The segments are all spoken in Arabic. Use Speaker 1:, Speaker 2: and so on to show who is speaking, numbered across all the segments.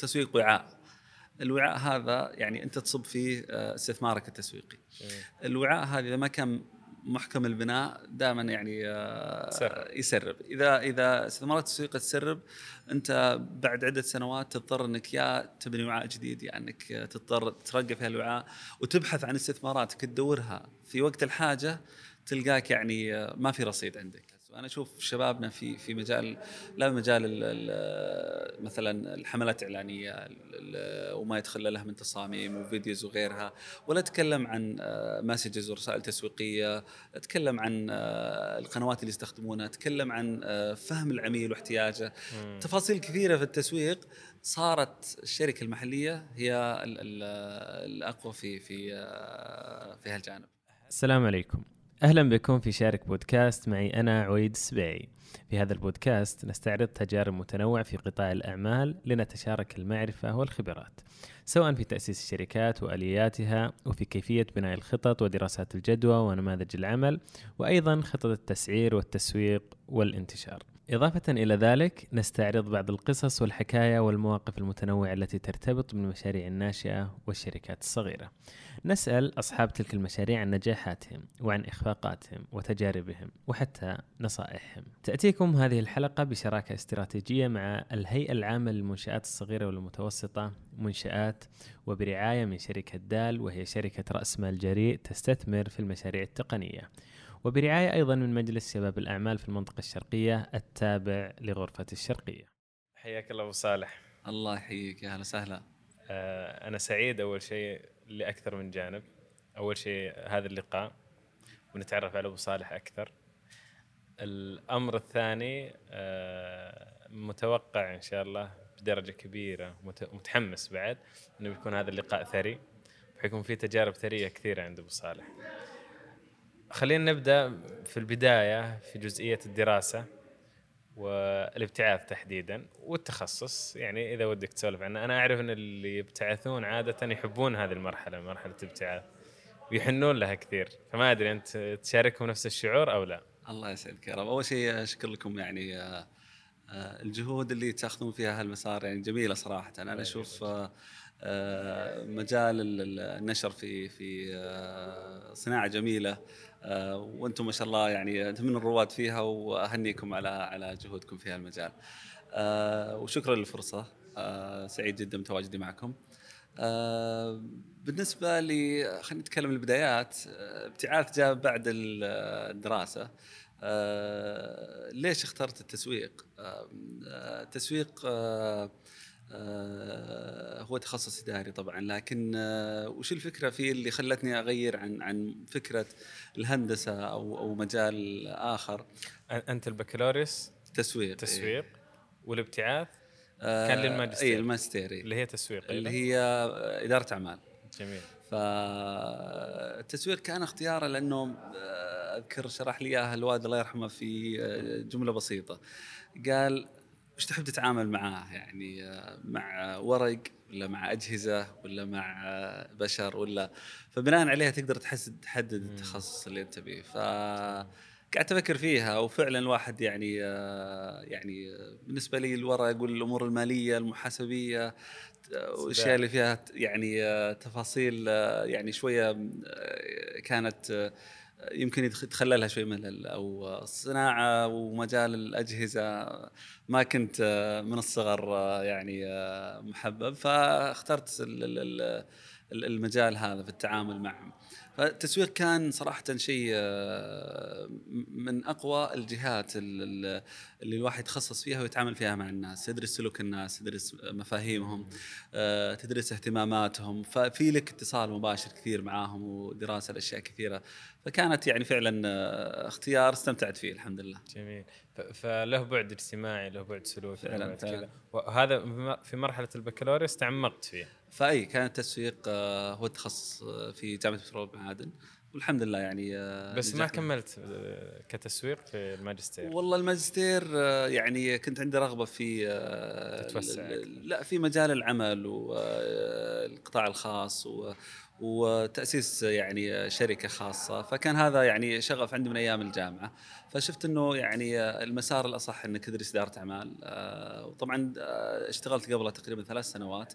Speaker 1: التسويق وعاء. الوعاء هذا يعني أنت تصب فيه آه، استثمارك التسويقي. الوعاء هذا إذا ما كان محكم البناء دائما يعني آه،
Speaker 2: سرب.
Speaker 1: يسرب إذا إذا استثمارات التسويق تسرب أنت بعد عدة سنوات تضطر إنك يا تبني وعاء جديد يا إنك تضطر ترقى في هالوعاء وتبحث عن استثماراتك تدورها. في وقت الحاجة تلقاك يعني آه، ما في رصيد عندك. وأنا أشوف شبابنا في في مجال لا مجال ال ال مثلا الحملات الإعلانية ال- ال- وما يدخل لها من تصاميم وفيديوز وغيرها ولا أتكلم عن مسجز ورسائل تسويقية أتكلم عن آه، القنوات اللي يستخدمونها أتكلم عن آه، فهم العميل واحتياجه.
Speaker 2: مم.
Speaker 1: تفاصيل كثيرة في التسويق صارت الشركة المحلية هي ال- ال- الأقوى في في آه، في هالجانب.
Speaker 2: السلام عليكم. أهلا بكم في شارك بودكاست معي أنا عويد السبيعي في هذا البودكاست نستعرض تجارب متنوعة في قطاع الأعمال لنتشارك المعرفة والخبرات سواء في تأسيس الشركات وآلياتها وفي كيفية بناء الخطط ودراسات الجدوى ونماذج العمل وأيضا خطط التسعير والتسويق والانتشار. إضافة إلى ذلك نستعرض بعض القصص والحكايا والمواقف المتنوعة التي ترتبط بالمشاريع الناشئة والشركات الصغيرة. نسأل أصحاب تلك المشاريع عن نجاحاتهم وعن إخفاقاتهم وتجاربهم وحتى نصائحهم. تأتيكم هذه الحلقة بشراكة استراتيجية مع الهيئة العامة للمنشآت الصغيرة والمتوسطة منشآت وبرعاية من شركة دال وهي شركة رأس مال جريء تستثمر في المشاريع التقنية. وبرعاية أيضا من مجلس شباب الأعمال في المنطقة الشرقية التابع لغرفة الشرقية. حياك الله أبو صالح.
Speaker 1: الله يحييك يا أهلا وسهلا.
Speaker 2: آه، أنا سعيد أول شيء لأكثر من جانب. أول شيء هذا اللقاء ونتعرف على أبو صالح أكثر. الأمر الثاني آه، متوقع إن شاء الله بدرجة كبيرة مت- متحمس بعد أنه بيكون هذا اللقاء ثري. بحيكون في تجارب ثرية كثيرة عند أبو صالح. خلينا نبدأ في البداية في جزئية الدراسة والابتعاث تحديدا والتخصص. يعني إذا ودك تسولف عنه أنا أعرف إن اللي يبتعثون عاده يحبون هذه المرحلة مرحلة الابتعاث ويحنون لها كثير. فما أدري أنت تشاركهم نفس الشعور أو لا؟
Speaker 1: الله يسعدك يا رب. أول شيء أشكر لكم يعني آه، آه، الجهود اللي تأخذون فيها هالمسار يعني جميلة صراحة. أنا أشوف آه، مجال ال- ال- النشر في في صناعة جميلة. وأنتم ما شاء الله يعني أنتم من الرواد فيها وأهنيكم على على جهودكم في هالمجال. آه، وشكرا للفرصة. آه، سعيد جدا بتواجدي معكم. آه، بالنسبة لي خلينا نتكلم البدايات. آه، ابتعاث جاء بعد ال- الدراسة. آه، ليش اخترت التسويق؟ آه، آه، التسويق آه، آه، هو تخصص إداري طبعا لكن آه، وش الفكرة فيه اللي خلتني أغير عن عن فكرة الهندسة أو أو مجال
Speaker 2: آخر؟ أنت البكالوريوس؟
Speaker 1: تسويق
Speaker 2: تسويق. والابتعاث؟
Speaker 1: آه،
Speaker 2: كان للماجستير.
Speaker 1: اي الماجستير إي.
Speaker 2: اللي هي تسويق
Speaker 1: اللي. هي آه، إدارة أعمال.
Speaker 2: جميل.
Speaker 1: فالتسويق كان اختياره لأنه آه، أذكر شرح لي إياها الوالد الله يرحمه في آه، جملة بسيطة. قال وش تحب تتعامل معاه؟ يعني آه، مع ورق ولا مع أجهزة ولا مع آه، بشر ولا فبناء عليها تقدر تحدد تحدد. التخصص اللي أنت فيه ف قعدت أفكر فيها وفعلا الواحد يعني آه، يعني بالنسبة لي الورق والأمور المالية المحاسبية والأشياء اللي فيها يعني تفاصيل يعني شوية كانت يمكن يتخللها شوي ملل أو الصناعة ومجال الأجهزة. ما كنت من الصغر يعني محبب فاخترت ال- ال- ال- ال- المجال هذا في التعامل معهم فالتسويق كان صراحة شيء آه، من أقوى الجهات ال- ال- اللي الواحد يتخصص فيها ويتعامل فيها مع الناس يدرس سلوك الناس يدرس مفاهيمهم آه، تدرس اهتماماتهم ففي لك اتصال مباشر كثير معاهم ودراسة لأشياء كثيرة فكانت يعني فعلا آه، اختيار استمتعت فيه الحمد لله.
Speaker 2: جميل. فله بعد اجتماعي له بعد سلوكي
Speaker 1: فعلاً،
Speaker 2: بعد
Speaker 1: فعلاً.
Speaker 2: كذا. وهذا في مرحلة البكالوريوس تعمقت فيه
Speaker 1: فأي كان التسويق آه، هو التخصص آه، في جامعة بترول والمعادن والحمد لله يعني آه،
Speaker 2: بس ما. كملت كتسويق في الماجستير؟
Speaker 1: والله الماجستير يعني كنت عندي رغبة في
Speaker 2: تتوسع
Speaker 1: لا في مجال العمل والقطاع الخاص و- وتأسيس يعني شركة خاصة. فكان هذا يعني شغف عندي من أيام الجامعة. فشفت إنه يعني المسار الأصح إنك تدرس إدارة أعمال. آه، وطبعا آه، اشتغلت قبل تقريبا ثلاث سنوات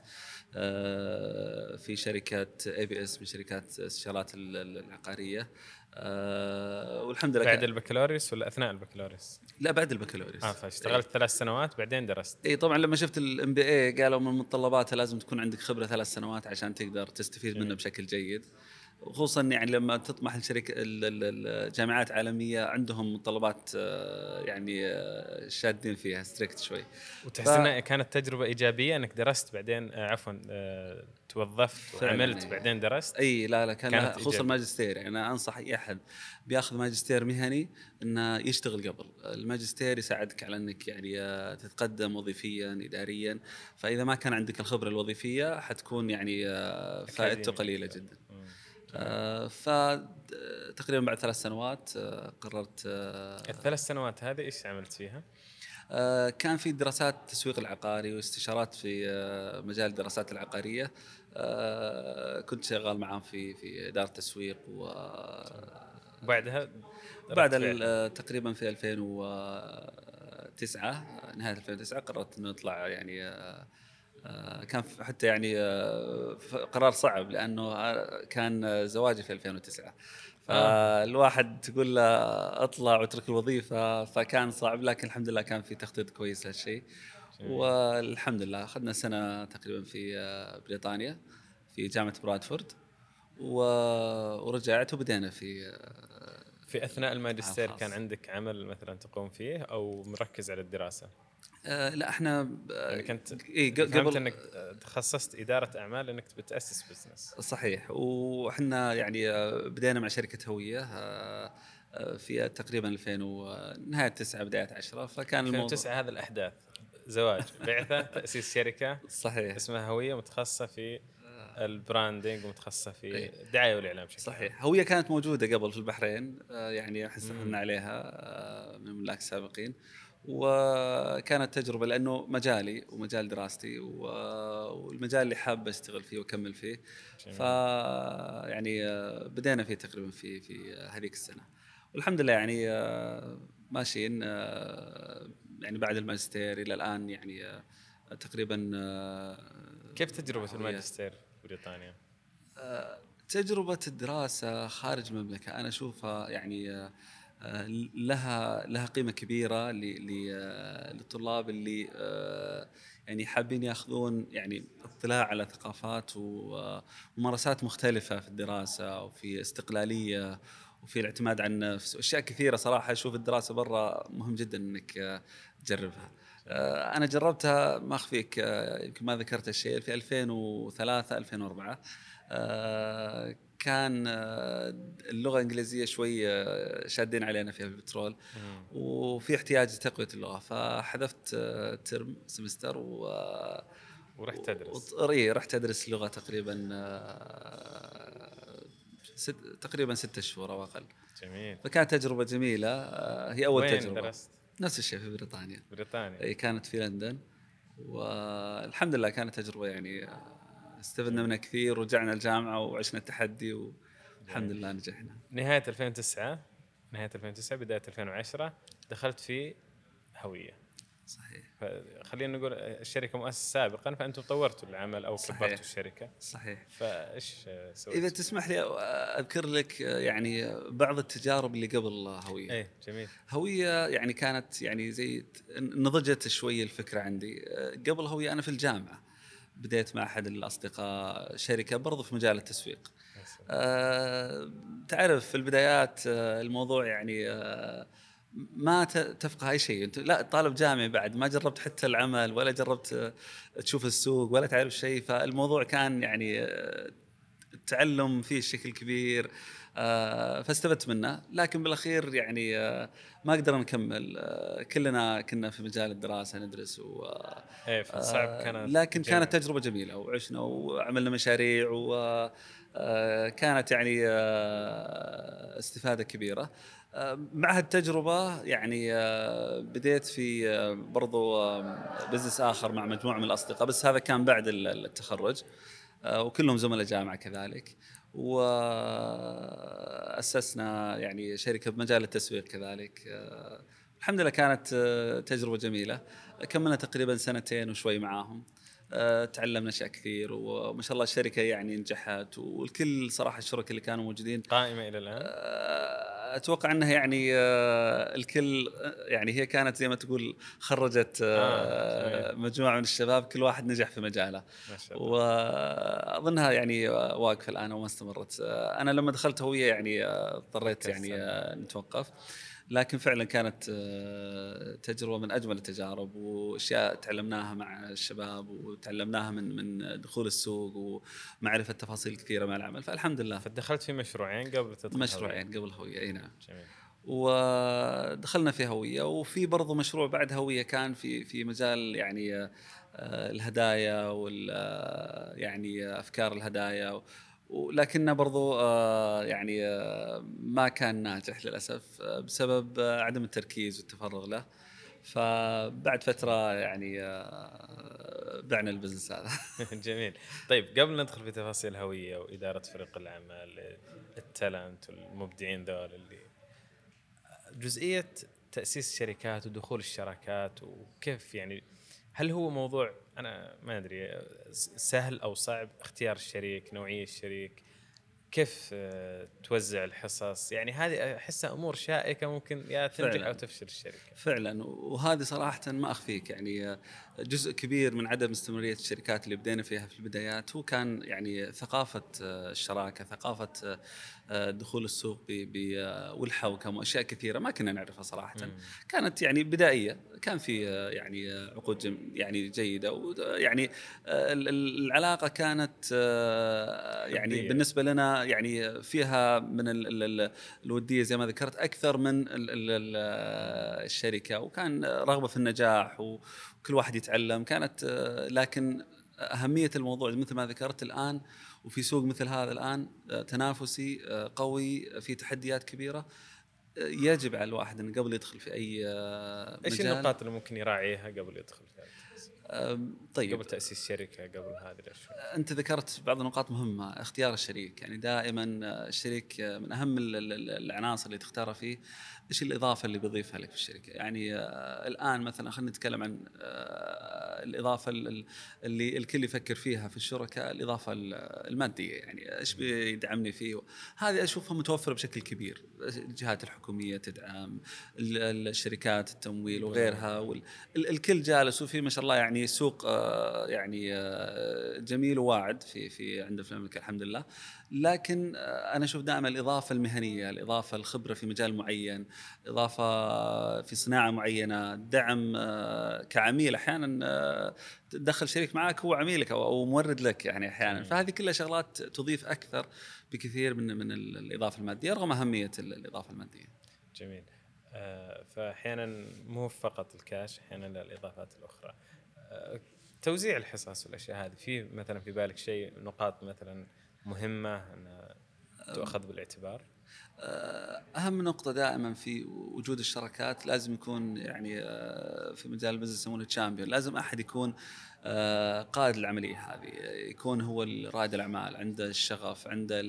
Speaker 1: آه، في شركة اي بي اس من شركات استشارات العقارية.
Speaker 2: أه والحمد لله بعد البكالوريوس ولا أثناء البكالوريوس؟
Speaker 1: لا بعد البكالوريوس.
Speaker 2: آه فاشتغلت ثلاث سنوات بعدين درست.
Speaker 1: اي طبعا لما شفت ال MBA قالوا من متطلباتها لازم تكون عندك خبرة ثلاث سنوات عشان تقدر تستفيد منه بشكل جيد. خصوصا يعني لما تطمح لشركه الجامعات عالمية عندهم متطلبات آه، يعني آه، شادين فيها strict شوي.
Speaker 2: وتحس ف... انها كانت تجربة إيجابية إنك درست بعدين آه، عفوا توظفت وعملت يعني بعدين درست؟
Speaker 1: إي لا لا كان خصوصا الماجستير يعني أنا أنصح أي أحد بياخذ ماجستير مهني إنه يشتغل قبل. الماجستير يساعدك على إنك يعني تتقدم وظيفيا اداريا. فإذا ما كان عندك الخبرة الوظيفية حتكون يعني فائدته قليلة جدا. فتقريبا بعد ثلاث سنوات آه، قررت
Speaker 2: آه، الثلاث سنوات هذه إيش عملت فيها؟
Speaker 1: كان في دراسات التسويق العقاري واستشارات في مجال الدراسات العقارية. كنت شغال معاهم في في إدارة تسويق و
Speaker 2: بعدها؟
Speaker 1: بعد تقريبا في 2009 نهاية 2009 قررت إنه اطلع يعني آه، كان حتى يعني آه، قرار صعب لأنه آه، كان زواجي في 2009 فالواحد تقول له اطلع واترك الوظيفة فكان صعب لكن الحمد لله كان في تخطيط كويس لهالشيء. والحمد لله أخذنا سنة تقريبا في بريطانيا في جامعة برادفورد ورجعت وبدينا في
Speaker 2: في أثناء الماجستير كان عندك عمل مثلا تقوم فيه أو مركز على الدراسة؟
Speaker 1: آه لا إحنا
Speaker 2: يعني كنت إيه قبل إنك تخصصت إدارة أعمال إنك بتاسس business
Speaker 1: صحيح. وحنا يعني آه، بدينا مع شركة هوية آه، آه، في تقريبا 2000 نهاية 9 بداية 10 فكان
Speaker 2: 2009 هذا الأحداث. زواج. بعثة تأسيس شركة
Speaker 1: صحيح.
Speaker 2: اسمها هوية متخصصة في ال branding ومتخصصة في إيه. الدعايه والإعلام بشكل
Speaker 1: صحيح. هوية كانت موجودة قبل في البحرين يعني حصلنا عليها من الملاك السابقين. وكانت تجربة لأنه مجالي ومجال دراستي والمجال اللي حاب أشتغل فيه وأكمل فيه. ف يعني بدينا فيه تقريبا في في هذيك السنة. والحمد لله يعني ماشيين يعني بعد الماجستير إلى الآن يعني تقريبا
Speaker 2: كيف تجربة الماجستير في بريطانيا؟
Speaker 1: تجربة الدراسة خارج المملكة أنا أشوفها يعني لها لها قيمة كبيرة للطلاب اللي يعني حابين ياخذون يعني اطلاع على ثقافات وممارسات مختلفة في الدراسة وفي استقلالية وفي الاعتماد على النفس وأشياء كثيرة صراحة أشوف الدراسة برا مهم جدا إنك تجربها. أنا جربتها ما أخفيك يمكن ما ذكرت الشيء في 2003 2004 كان آه، اللغة الإنجليزية شوي آه، شادين علينا فيها في البترول وفي احتياج لتقوية اللغة فحذفت آه، ترم سمستر و
Speaker 2: ورحت تدرس.
Speaker 1: اي رحت أدرس لغة تقريبا ست تقريبا ستة شهور أو أقل.
Speaker 2: جميل.
Speaker 1: فكانت تجربة جميلة هي أول
Speaker 2: وين
Speaker 1: تجربة.
Speaker 2: درست؟
Speaker 1: نفس الشيء في بريطانيا.
Speaker 2: بريطانيا.
Speaker 1: اي كانت في لندن. والحمد لله كانت تجربة يعني استفدنا منها كثير ورجعنا الجامعة وعشنا التحدي والحمد لله نجحنا.
Speaker 2: نهاية 2009 نهاية 2009 بداية 2010 دخلت في هوية.
Speaker 1: صحيح.
Speaker 2: خلينا نقول الشركة مؤسسة سابقا فأنتم طورتوا العمل أو كبرتوا الشركة.
Speaker 1: صحيح.
Speaker 2: فإيش
Speaker 1: سويت؟ إذا تسمح لي أذكر لك يعني بعض التجارب اللي قبل هوية.
Speaker 2: إيه جميل.
Speaker 1: هوية يعني كانت يعني زي نضجت شوي الفكرة عندي. قبل هوية أنا في الجامعة. بديت مع أحد الأصدقاء شركة برضو في مجال التسويق. أه تعرف في البدايات آه، الموضوع يعني أه ما تفقه أي شيء. أنت لا طالب جامعي بعد ما جربت حتى العمل ولا جربت آه، تشوف السوق ولا تعرف شيء فالموضوع كان يعني التعلم آه، فيه شكل كبير. آه، فاستفدت منه. لكن بالأخير يعني آه، ما قدرنا نكمل. آه، كلنا كنا في مجال الدراسة ندرس و
Speaker 2: إيه فصعب. كانت
Speaker 1: لكن جميل. كانت تجربة جميلة وعشنا وعملنا مشاريع وكانت يعني استفادة كبيرة. مع هالتجربة يعني بديت في برضو بزنس آخر مع مجموعة من الأصدقاء بس هذا كان بعد التخرج. وكلهم زملاء جامعة كذلك. وأسسنا يعني شركة بمجال التسويق كذلك. آه، الحمد لله كانت آه، تجربة جميلة. كملنا تقريبا سنتين وشوي معاهم. آه، تعلمنا أشياء كثير وما شاء الله الشركة يعني نجحت والكل صراحة الشركاء اللي كانوا موجودين
Speaker 2: قائمة إلى الآن.
Speaker 1: أتوقع إنها يعني آه، الكل يعني هي كانت زي ما تقول خرجت آه، مجموعة من الشباب كل واحد نجح في مجاله. وأظنها يعني واقفة الآن وما استمرت. أنا لما دخلت هوية يعني اضطريت يعني نتوقف. لكن فعلا كانت آه، تجربة من أجمل التجارب وأشياء تعلمناها مع الشباب وتعلمناها من من دخول السوق ومعرفة تفاصيل كثيرة مع العمل. فالحمد لله.
Speaker 2: فدخلت في مشروعين قبل
Speaker 1: تدخل مشروعين قبل هوية إي نعم. جميل. ودخلنا في هوية وفي برضو مشروع بعد هوية كان في في مجال يعني آه، الهدايا وال آه، يعني أفكار الهدايا ولكنه برضو آه، يعني آه، ما كان ناجح للأسف آه، بسبب عدم التركيز والتفرغ له. فبعد فترة يعني بعنا البزنس هذا.
Speaker 2: جميل. طيب قبل ندخل في تفاصيل هوية وإدارة فريق الأعمال التالنت والمبدعين ذول اللي جزئية تأسيس شركات ودخول الشراكات وكيف يعني هل هو موضوع أنا ما أدري سهل أو صعب اختيار الشريك نوعية الشريك كيف آه، توزع الحصص؟ يعني هذه أحسها أمور شائكة ممكن يا تنجح أو تفشل الشركة
Speaker 1: فعلا وهذه صراحة ما أخفيك يعني آه، جزء كبير من عدم استمرارية الشركات اللي بدينا فيها في البدايات هو كان يعني ثقافة آه، الشراكة ثقافة دخول السوق والحوكم واشياء كثيرة ما كنا نعرفها صراحة. مم. كانت يعني بدائية كان في يعني عقود يعني جيدة ويعني العلاقة كانت يعني بالنسبة لنا يعني فيها من الودية زي ما ذكرت أكثر من الشركة. وكان رغبة في النجاح وكل واحد يتعلم. كانت لكن أهمية الموضوع مثل ما ذكرت الآن وفي سوق مثل هذا الآن تنافسي قوي في تحديات كبيرة. يجب على الواحد انه قبل يدخل في أي مجال
Speaker 2: إيش النقاط اللي ممكن يراعيها قبل يدخل فيها؟ طيب. قبل تأسيس شركة قبل هذه الأشياء.
Speaker 1: أنت ذكرت بعض النقاط مهمة اختيار الشريك. يعني دائما الشريك من أهم العناصر اللي تختارها فيه. إيش الإضافة اللي بيضيفها لك في الشركة؟ يعني آه الآن مثلا خلينا نتكلم عن آه الإضافة اللي الكل يفكر فيها في الشركاء الإضافة المادية. يعني إيش بيدعمني فيه؟ هذه أشوفها متوفرة بشكل كبير. الجهات الحكومية تدعم الشركات التمويل وغيرها الكل جالس وفي ما شاء الله يعني سوق آه يعني آه جميل وواعد في في عندنا في المملكه الحمد لله. لكن آه، أنا أشوف دائما الإضافة المهنية، الإضافة الخبرة في مجال معين، إضافة في صناعة معينة، دعم آه، كعميل أحيانا آه، تدخل شريك معك هو عميلك أو مورد لك يعني أحيانا، فهذه كلها شغلات تضيف أكثر بكثير من من الإضافة المادية رغم أهمية الإضافة المادية.
Speaker 2: جميل. فاحيانا مو فقط الكاش أحيانا الإضافات الأخرى. توزيع الحصص والأشياء هذه في مثلا في بالك شيء نقاط مثلا مهمة تؤخذ بالإعتبار؟
Speaker 1: أه، أهم نقطة دائما في وجود الشراكات لازم يكون يعني أه، في مجال ال business يسمونه champion لازم أحد يكون أه، قائد العملية هذه يكون هو رائد الأعمال عنده الشغف عنده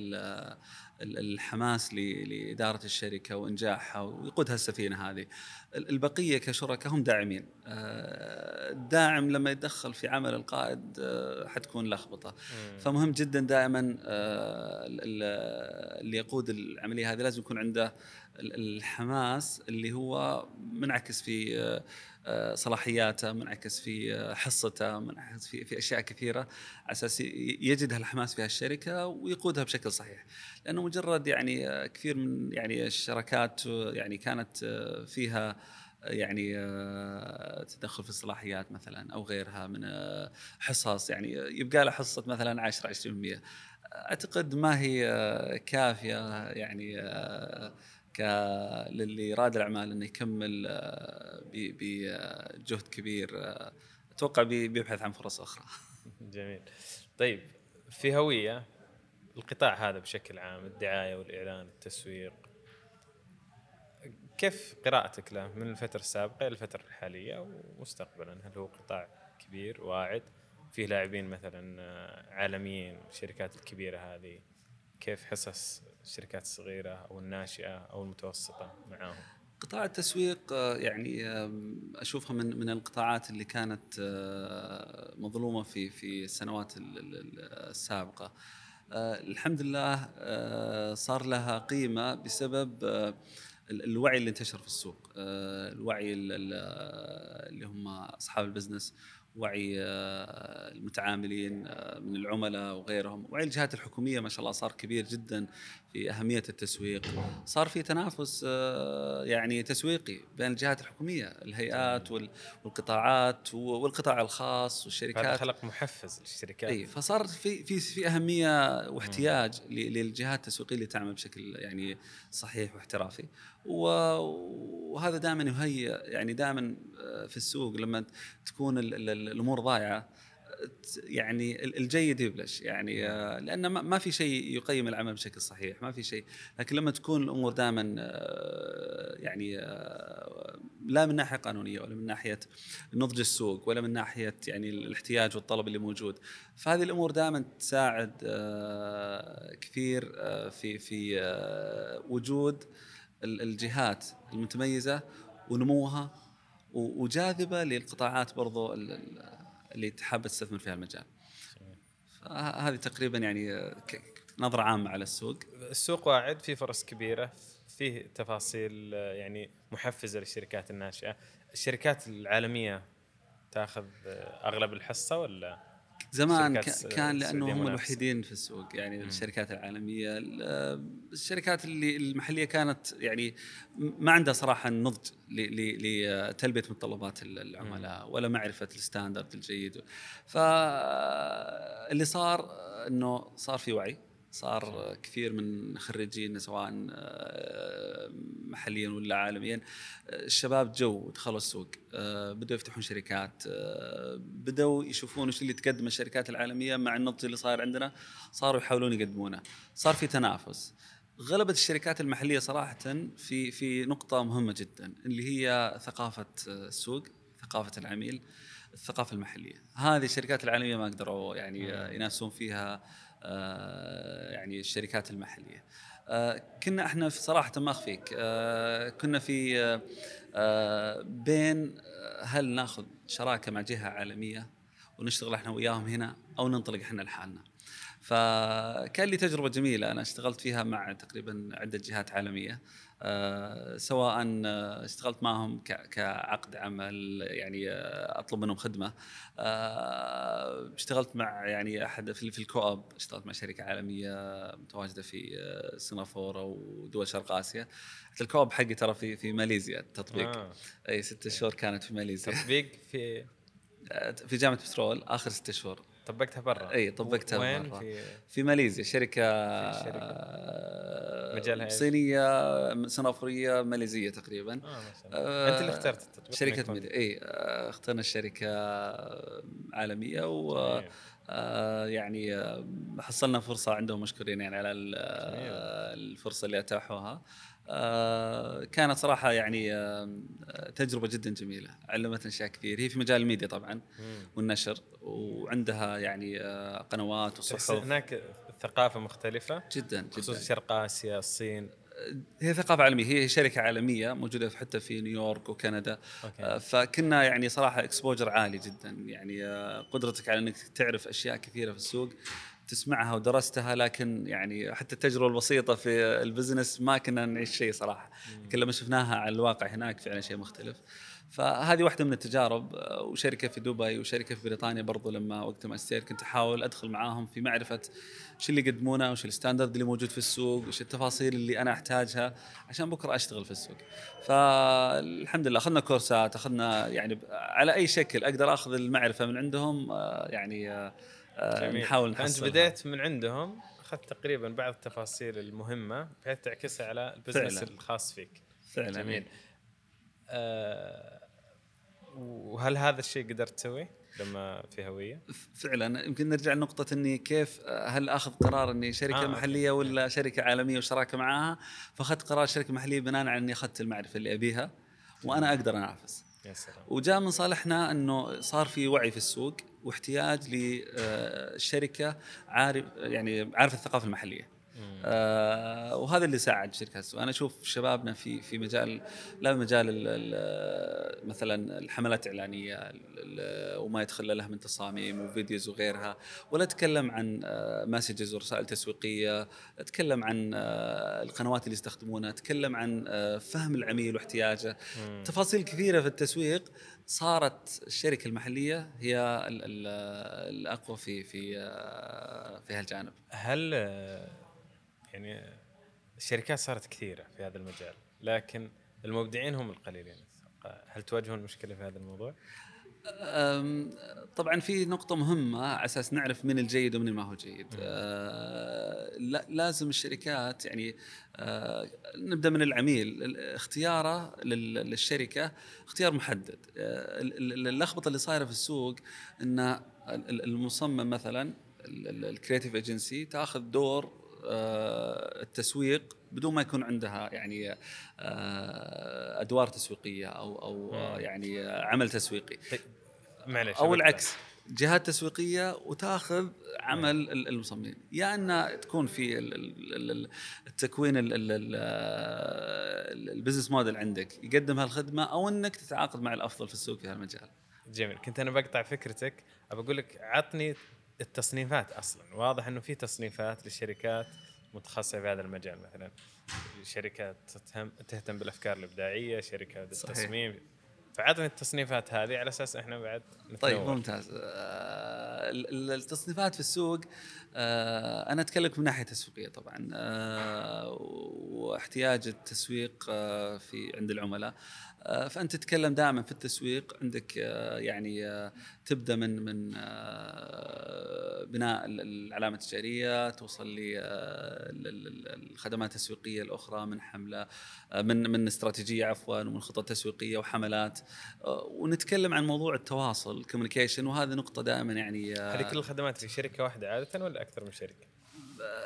Speaker 1: الحماس لإدارة الشركة وإنجاحها ويقودها السفينة هذه. البقية كشركاء هم داعمين. الداعم آه، لما يتدخل في عمل القائد آه، حتكون لخبطة. فمهم جدا دائما آه، اللي يقود العملية هذه لازم يكون عنده الحماس اللي هو منعكس في آه، صلاحياته منعكس في آه، حصته منعكس في في أشياء كثيرة. على أساس يجد هالحماس في هالشركة ويقودها بشكل صحيح. لأنه مجرد يعني آه، كثير من يعني الشركات يعني كانت فيها يعني تدخل في الصلاحيات مثلا أو غيرها من حصص. يعني يبقى له حصة مثلا 10 20% أعتقد ما هي كافية يعني للي راد الأعمال إنه يكمل آه، بجهد كبير آه، أتوقع بيبحث عن فرص أخرى.
Speaker 2: جميل. طيب في هوية القطاع هذا بشكل عام الدعاية والإعلان التسويق كيف قراءتك له من الفترة السابقة إلى الفترة الحالية ومستقبلا هل هو قطاع كبير واعد فيه لاعبين مثلا آه، عالميين الشركات الكبيرة هذه كيف حصص الشركات الصغيرة أو الناشئة أو المتوسطة معاهم
Speaker 1: قطاع التسويق آه، يعني أشوفها من من القطاعات اللي كانت آه، مظلومة في في السنوات ال- ال- ال- السابقة. آه، الحمد لله صار لها قيمة بسبب ال- الوعي اللي انتشر في السوق، الوعي ال- ال- اللي هم أصحاب البزنس، وعي آه، المتعاملين آه، من العملاء وغيرهم، وعي الجهات الحكومية ما شاء الله صار كبير جدا. في أهمية التسويق، صار في تنافس آه، يعني تسويقي بين الجهات الحكومية، الهيئات وال- والقطاعات والقطاع الخاص
Speaker 2: هذا
Speaker 1: والشركات
Speaker 2: خلق محفز للشركات.
Speaker 1: إي فصار في في في أهمية واحتياج للجهات التسويقية اللي تعمل بشكل يعني صحيح واحترافي. وهذا دائما يهيئ يعني دائما في السوق لما تكون ال- ال- الأمور ضايعة يعني ال- الجيد يبلش. يعني آه، لأن ما في شيء يقيم العمل بشكل صحيح ما في شيء. لكن لما تكون الأمور دائما يعني آه، لا من ناحية قانونية ولا من ناحية نضج السوق ولا من ناحية يعني الاحتياج والطلب اللي موجود فهذه الأمور دائما تساعد آه، كثير آه، في في آه، وجود ال- الجهات المتميزة ونموها وجاذبة للقطاعات برضو اللي تحب تستثمر فيها المجال. فهذه تقريبا يعني نظرة عامة على السوق.
Speaker 2: السوق واعد في فرص كبيرة فيه تفاصيل يعني محفزة للشركات الناشئة. الشركات العالمية تأخذ أغلب الحصة ولا؟
Speaker 1: زمان كان
Speaker 2: لأنه
Speaker 1: هم. الوحيدين في السوق يعني الشركات العالمية ال- الشركات اللي المحلية كانت يعني ما عندها صراحة النضج لتلبية متطلبات ال- العملاء ولا معرفة ال standard الجيد. فاللي صار إنه صار في وعي. صار كثير من خريجين سواء آه، محليا ولا عالميا آه، الشباب جو دخلوا السوق آه، بدأوا يفتحون شركات بدأوا يشوفون وش اللي تقدم الشركات العالمية مع النضج اللي صاير عندنا صاروا يحاولون يقدمونه. صار في تنافس. غلبت الشركات المحلية صراحة في في نقطة مهمة جدا اللي هي ثقافة آه، السوق ثقافة العميل الثقافة المحلية. هذه الشركات العالمية ما قدروا يعني ينافسون فيها يعني الشركات المحلية. آه، كنا إحنا في صراحة ما أخفيك. آه، كنا في آه، آه، بين آه، هل ناخذ شراكة مع جهة عالمية ونشتغل إحنا وياهم هنا أو ننطلق إحنا لحالنا؟ فكان لي تجربة جميلة أنا اشتغلت فيها مع تقريبا عدة جهات عالمية. آه، سواء آه، اشتغلت معهم كعقد عمل يعني آه، أطلب منهم خدمة. آه، اشتغلت مع يعني أحد في في الكواب. اشتغلت مع شركة عالمية متواجدة في آه، سنغافورة ودول شرق آسيا. حتى الكواب حقي ترى في في ماليزيا التطبيق.
Speaker 2: آه.
Speaker 1: أي ست شهور كانت في ماليزيا.
Speaker 2: تطبيق في؟
Speaker 1: آه، في جامعة بترول آخر ست شهور.
Speaker 2: طبقتها برا
Speaker 1: إي طبقتها
Speaker 2: وين
Speaker 1: برا.
Speaker 2: في
Speaker 1: في ماليزيا شركة,
Speaker 2: في شركة.
Speaker 1: آه،
Speaker 2: مجالها إيش؟
Speaker 1: صينية سنغافورية ماليزية تقريبا
Speaker 2: الله
Speaker 1: آه،
Speaker 2: أنت اللي اخترت التطبيق تكون-
Speaker 1: ميديا إي آه، اخترنا الشركة عالمية و
Speaker 2: جميل.
Speaker 1: آه، يعني آه، حصلنا فرصة عندهم مشكورين يعني على ال- آه، الفرصة اللي أتاحوها آه، كانت صراحة يعني آه، تجربة جدا جميلة علمتنا أشياء كثير. هي في مجال الميديا طبعا. والنشر وعندها يعني آه، قنوات وصحف.
Speaker 2: هناك الثقافه مختلفة؟
Speaker 1: جدا
Speaker 2: خصوصا
Speaker 1: جدا
Speaker 2: شرق آسيا الصين.
Speaker 1: هي ثقافة عالمية هي شركة عالمية موجودة حتى في نيويورك وكندا.
Speaker 2: okay.
Speaker 1: آه، فكنا يعني صراحة exposure عالي جدا. يعني آه، قدرتك على إنك تعرف أشياء كثيرة في السوق. تسمعها ودرستها لكن يعني حتى التجربة البسيطة في ال business ما كنا نعيش شيء صراحة. لكن لما شفناها على الواقع هناك فعلا شيء مختلف. فهذه واحدة من التجارب وشركة في دبي وشركة في بريطانيا برضو لما وقت ماجستير كنت أحاول أدخل معاهم في معرفة وش اللي يقدمونه وش ال standard اللي موجود في السوق وش التفاصيل اللي أنا أحتاجها عشان بكرة أشتغل في السوق. فالحمد لله أخذنا كورسات أخذنا يعني على أي شكل أقدر أخذ المعرفة من عندهم آه، يعني آه،
Speaker 2: جميل.
Speaker 1: نحاول
Speaker 2: فانت
Speaker 1: نحصلها.
Speaker 2: بديت من عندهم أخذت تقريبا بعض التفاصيل المهمة بحيث تعكسها على ال business
Speaker 1: فعلاً.
Speaker 2: الخاص فيك.
Speaker 1: فعلا
Speaker 2: جميل. آه وهل هذا الشيء قدرت تسويه لما في هوية؟
Speaker 1: فعلا. يمكن نرجع لنقطة إني كيف هل أخذ قرار إني شركة
Speaker 2: آه،
Speaker 1: آه
Speaker 2: okay.
Speaker 1: محلية ولا شركة عالمية وشراكة معاها؟ فأخذت قرار شركة محلية بناء على إني أخذت المعرفة اللي أبيها وأنا
Speaker 2: أقدر أنافس.
Speaker 1: وجاء من صالحنا إنه صار في وعي في السوق واحتياج لشركة عارف يعني عارف الثقافة المحلية. آه وهذا اللي ساعد شركات السوق أنا أشوف شبابنا في في مجال لا مجال ال ال مثلا الحملات الإعلانية ال- ال- وما يدخل لها من تصاميم وفيديوز وغيرها. ولا أتكلم عن مسجز ورسائل تسويقية. أتكلم عن آه، القنوات اللي يستخدمونها. أتكلم عن آه، فهم العميل واحتياجه.
Speaker 2: مم.
Speaker 1: تفاصيل كثيرة في التسويق صارت الشركة المحلية هي ال- ال- الأقوى في في آه، في هالجانب.
Speaker 2: هل آه، يعني الشركات صارت كثيرة في هذا المجال لكن المبدعين هم القليلين. هل تواجهون مشكلة في هذا الموضوع؟
Speaker 1: طبعا في نقطة مهمة على أساس نعرف من الجيد ومن ما هو جيد. أه، لا- لازم الشركات يعني أه، نبدأ من العميل ال- اختياره لل- للشركة اختيار محدد. أه، ال- ال- اللخبطة اللي صايرة في السوق إن ال- ال- المصمم مثلا ال creative agency تأخذ دور التسويق بدون ما يكون عندها يعني آه، أدوار تسويقية أو أو آه،. يعني آه، عمل تسويقي
Speaker 2: طيب معلش أو.
Speaker 1: العكس جهات تسويقية وتأخذ عمل ال- المصممين يا إن تكون في ال- ال- ال- التكوين ال- ال- ال- ال- البزنس موديل عندك يقدم هالخدمة أو إنك تتعاقد مع الأفضل في السوق في هالمجال
Speaker 2: جميل كنت أنا بقطع فكرتك ابى أقول لك عطني التصنيفات أصلا. واضح إنه في تصنيفات للشركات متخصصة في هذا المجال مثلا. شركات تهتم تهتم بالأفكار الإبداعية شركات
Speaker 1: صحيح.
Speaker 2: التصميم فعطني التصنيفات هذه على أساس إحنا بعد نتنوع.
Speaker 1: طيب ممتاز. آه، ال- ال- التصنيفات في السوق آه، أنا أتكلم من ناحية تسويقيه طبعا. آه، واحتياج التسويق آه، في عند العملاء. فأنت تتكلم دائما في التسويق عندك آه، يعني آه، تبدأ من من آه، بناء ال- العلامة التجارية توصل للخدمات التسويقية الأخرى من حملة آه، من من استراتيجية عفوا ومن خطط تسويقية وحملات آه، ونتكلم عن موضوع التواصل الكوميونيكيشن وهذه نقطة دائما يعني آه،
Speaker 2: هذه كل الخدمات في شركة واحدة عادة ولا أكثر من شركة؟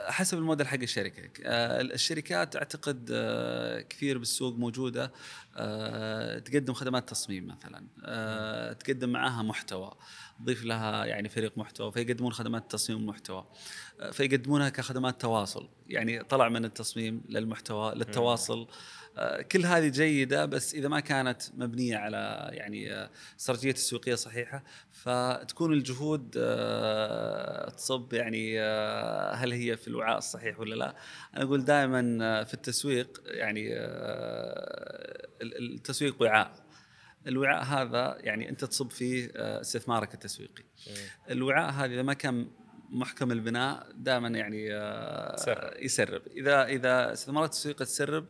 Speaker 1: حسب الموديل حق الشركة. آه، الشركات اعتقد آه، كثير بالسوق موجودة آه، تقدم خدمات تصميم مثلا تقدم معاها محتوى تضيف لها يعني فريق محتوى فيقدمون خدمات تصميم المحتوى فيقدمونها كخدمات تواصل. يعني طلع من التصميم للمحتوى للتواصل كل هذه جيدة بس إذا ما كانت مبنية على يعني آه، استراتيجيه تسويقيه صحيحة فتكون الجهود آه، تصب يعني آه، هل هي في الوعاء الصحيح ولا لا؟ أنا أقول دائما آه، في التسويق يعني آه، ال- التسويق وعاء الوعاء هذا يعني أنت تصب فيه آه، استثمارك التسويقي
Speaker 2: جميل.
Speaker 1: الوعاء هذا إذا ما كان محكم البناء دائما يعني آه،
Speaker 2: تسرب.
Speaker 1: يسرب إذا إذا استثمارات التسويق تسرب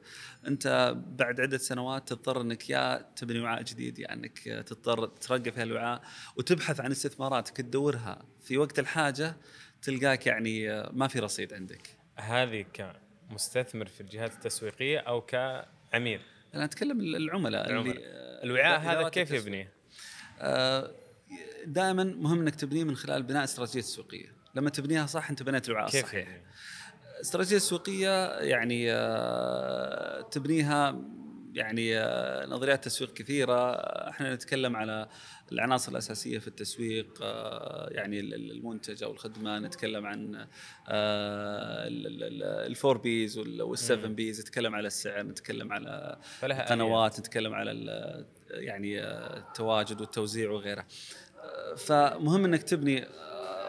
Speaker 1: أنت بعد عدة سنوات تضطر إنك يا تبني وعاء جديد يا إنك تضطر ترقى في هالوعاء وتبحث عن استثماراتك تدورها في وقت الحاجة تلقاك يعني آه، ما في رصيد عندك
Speaker 2: هذه كمستثمر في الجهات التسويقية أو كعميل
Speaker 1: أنا أتكلم العملاء اللي
Speaker 2: العملاء.
Speaker 1: آه،
Speaker 2: الوعاء هذا كيف. يبنيه؟
Speaker 1: دائما مهم إنك تبنيه من خلال بناء استراتيجية تسويقيه لما تبنيها صح انت بنيت الوعاء
Speaker 2: كيف
Speaker 1: الصحيح.
Speaker 2: يبنيه؟
Speaker 1: استراتيجية تسويقيه يعني آه، تبنيها يعني آه، نظريات تسويق كثيرة. إحنا نتكلم على العناصر الأساسية في التسويق آه، يعني ال- ال- المنتج أو الخدمة. نتكلم عن ال four Ps وال seven Ps. نتكلم على السعر نتكلم على القنوات نتكلم على يعني التواجد والتوزيع وغيره فمهم إنك تبني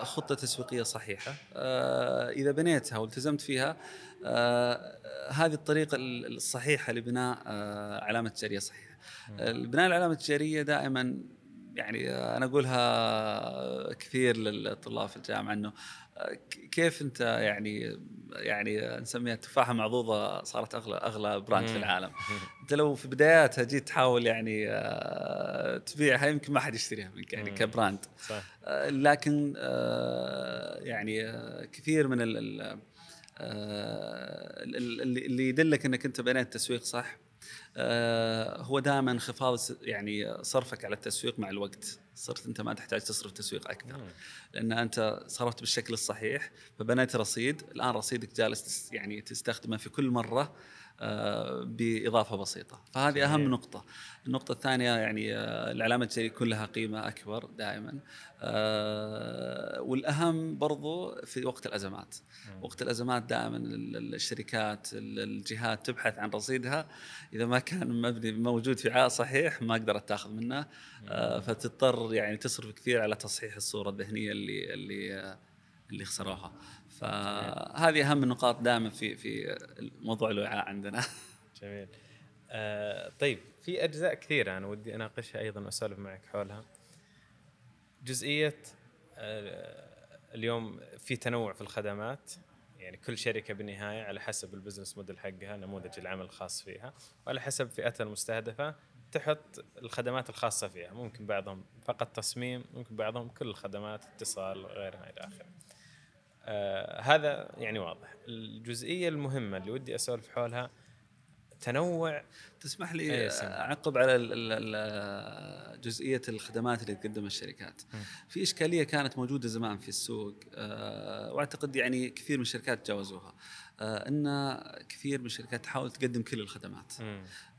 Speaker 1: خطة تسويقية صحيحة. آه، إذا بنيتها والتزمت فيها آه، هذه الطريقة ال- الصحيحة لبناء آه، علامة تجارية صحيحة. بناء العلامة التجارية دائما يعني أنا أقولها كثير للطلاب في الجامعة إنه كيف أنت يعني يعني نسميها تفاحة معضوضة صارت اغلى أغلى brand في. العالم أنت لو في بداياتها جيت تحاول يعني آه، تبيعها يمكن ما حد يشتريها منك يعني.
Speaker 2: ك
Speaker 1: brand
Speaker 2: صح
Speaker 1: آه، لكن آه، يعني كثير من ال- ال- ال- ال- اللي يدلك إنك أنت بنيت تسويق صح هو دائما انخفاض يعني صرفك على التسويق مع الوقت. صرت أنت ما تحتاج تصرف تسويق
Speaker 2: أكثر.
Speaker 1: لأن أنت صرفت بالشكل الصحيح فبنيت رصيد. الآن رصيدك جالس يعني تستخدمه في كل مرة. آه، بإضافة بسيطة. فهذه أهم نقطة. النقطة الثانية يعني آه، العلامه التجاريه يكون لها قيمة أكبر دائما. آه، والأهم برضو في وقت الأزمات. وقت الأزمات دائما الشركات الجهات تبحث عن رصيدها. إذا ما كان مبني موجود في عاء صحيح ما قدرت تاخذ منه. فتضطر يعني تصرف كثير على تصحيح الصورة الذهنية اللي اللي اللي خسروها. فهذه أهم النقاط دائما في في موضوع الوعاء عندنا.
Speaker 2: جميل. آه طيب في أجزاء كثيرة أنا ودي أناقشها أيضا وأسولف معك حولها. جزئية آه اليوم في تنوع في الخدمات. يعني كل شركة بالنهاية على حسب البزنس موديل حقها نموذج العمل الخاص فيها. وعلى حسب فئتها المستهدفة تحط الخدمات الخاصة فيها. ممكن بعضهم فقط تصميم ممكن بعضهم كل الخدمات اتصال غيرها إلى آخره. آه هذا يعني واضح. الجزئية المهمة اللي ودي أسولف حولها تنوع.
Speaker 1: تسمح لي إيه، أعقب على جزئية الخدمات اللي تقدمها الشركات. م. في إشكالية كانت موجودة زمان في السوق آه وأعتقد يعني كثير من الشركات تجاوزوها آه إن كثير من الشركات تحاول تقدم كل الخدمات.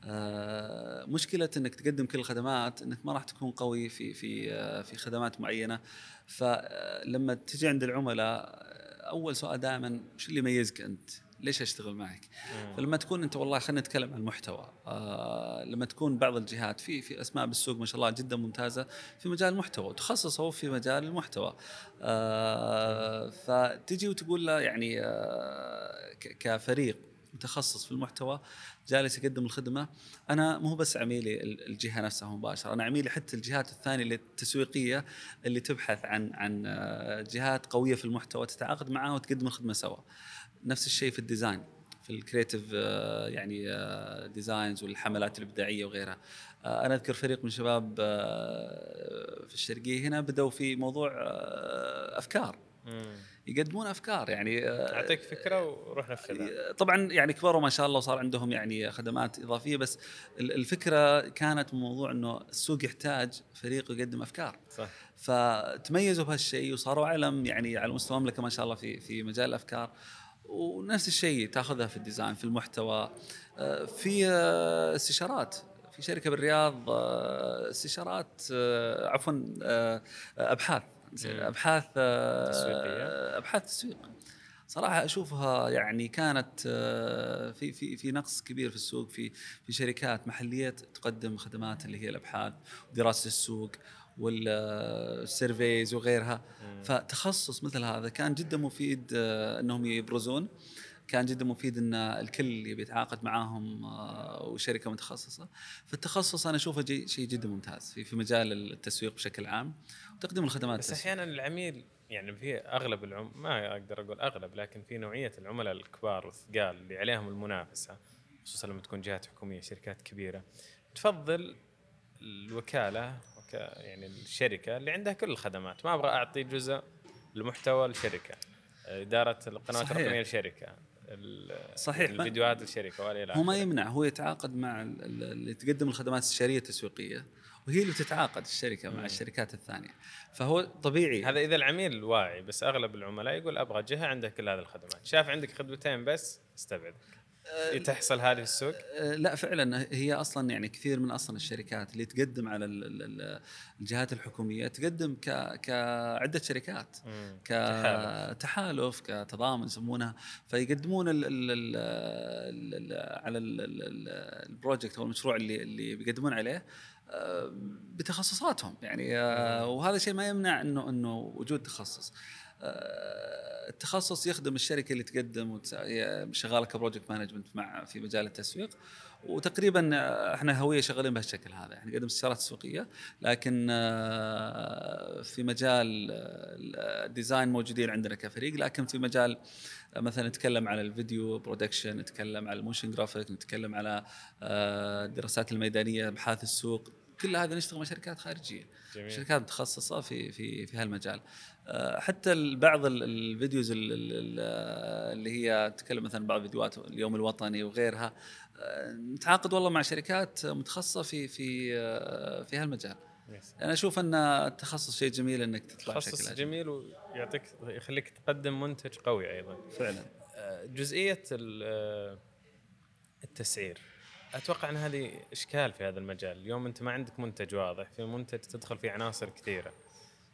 Speaker 1: آه مشكلة إنك تقدم كل الخدمات إنك ما راح تكون قوي في في في خدمات معينة. فلما تجي عند العملاء أول سؤال دائما وش اللي يميزك أنت؟ ليش أشتغل معك؟ مم. فلما تكون أنت والله خلينا نتكلم عن المحتوى آه لما تكون بعض الجهات في في أسماء بالسوق ما شاء الله جدا ممتازة في مجال المحتوى وتخصصوا في مجال المحتوى آه فتجي وتقول له يعني آه كفريق متخصص في المحتوى جالس يقدم الخدمة. أنا مو بس عميلي الجهة نفسها مباشرة أنا عميلي حتى الجهات الثانية اللي التسويقية اللي تبحث عن عن آه، جهات قوية في المحتوى تتعاقد معها وتقدم الخدمة سوا. نفس الشيء في ال design في ال creative آه، يعني ديزاينز آه، والحملات الإبداعية وغيرها. أنا أذكر فريق من شباب في الشرقية هنا بدأوا في موضوع أفكار. يقدمون أفكار يعني
Speaker 2: آه، اعطيك فكرة وروح نفذها
Speaker 1: آه، طبعا يعني كبروا ما شاء الله وصار عندهم يعني خدمات إضافية بس الفكرة كانت موضوع إنه السوق يحتاج فريق يقدم أفكار. صح. فتميزوا بهالشيء وصاروا علم يعني على مستوى المملكة ما شاء الله في في مجال الأفكار. ونفس الشيء تأخذها في ال design في المحتوى. آه، في استشارات. في شركة بالرياض استشارات عفوا أبحاث. أبحاث آه، تسويقية. أبحاث تسويق. صراحة أشوفها يعني كانت آه، في في في نقص كبير في السوق. في في شركات محلية تقدم خدمات اللي هي الأبحاث ودراسه السوق وال surveys وغيرها. فتخصص مثل هذا كان جدا مفيد آه، إنهم يبرزون. كان جدا مفيد إن الكل يبي يتعاقد معاهم وشركة متخصصة. فالتخصص أنا أشوفه شيء جدا ممتاز في في مجال التسويق بشكل عام. تقديم الخدمات
Speaker 2: بس أحيانا العميل يعني في أغلب العم ما أقدر أقول أغلب لكن في نوعية العملاء الكبار والثقال اللي عليهم المنافسة خصوصا لما تكون جهات حكومية شركات كبيرة تفضل الوكالة يعني الشركة اللي عندها كل الخدمات. ما أبغى أعطي جزء المحتوى لشركه إدارة القنوات الرقمية لشركه
Speaker 1: صحيح.
Speaker 2: الفيديوهات للشركة وإلى
Speaker 1: هو ما يمنع هو يتعاقد مع اللي تقدم الخدمات الاستشاريه التسويقية. وهي اللي تتعاقد الشركة مع الشركات الثانية. فهو طبيعي.
Speaker 2: هذا إذا العميل واعي بس أغلب العملاء يقول أبغى جهة عندها كل هذه الخدمات. شاف عندك خدمتين بس استبعد. أه تحصل هذه في السوق؟
Speaker 1: أه لا فعلا هي أصلا يعني كثير من أصلا الشركات اللي تقدم على الجهات الحكومية تقدم ك كعدة شركات كتحالف كتضامن يسمونها. فيقدمون ال ال ال على البروجكت أو المشروع اللي اللي بيقدمون عليه بتخصصاتهم. يعني آه، وهذا شيء ما يمنع إنه إنه وجود تخصص. آه، التخصص يخدم الشركة اللي تقدم شغالة ك project management مع في مجال التسويق. وتقريبا إحنا هوية شغالين بهالشكل هذا. يعني نقدم استشارات تسويقيه لكن آه، في مجال ال design موجودين عندنا كفريق. لكن في مجال مثلا نتكلم على ال video production نتكلم على ال motion graphic نتكلم على الدراسات الميدانية أبحاث السوق. كل هذا نشتغل مع شركات خارجية. جميل. شركات متخصصة في في في هالمجال. آه، حتى بعض الفيديوز اللي هي تتكلم مثلا بعض فيديوهات اليوم الوطني وغيرها آه، نتعاقد والله مع شركات متخصصة في في آه، في هالمجال. أنا أشوف أن التخصص شيء جميل إنك تطلع
Speaker 2: تخصص جميل ويعطيك يخليك تقدم منتج قوي أيضا.
Speaker 1: فعلا.
Speaker 2: جزئية التسعير. أتوقع إن هذه إشكال في هذا المجال. اليوم أنت ما عندك منتج واضح في منتج تدخل فيه عناصر كثيرة.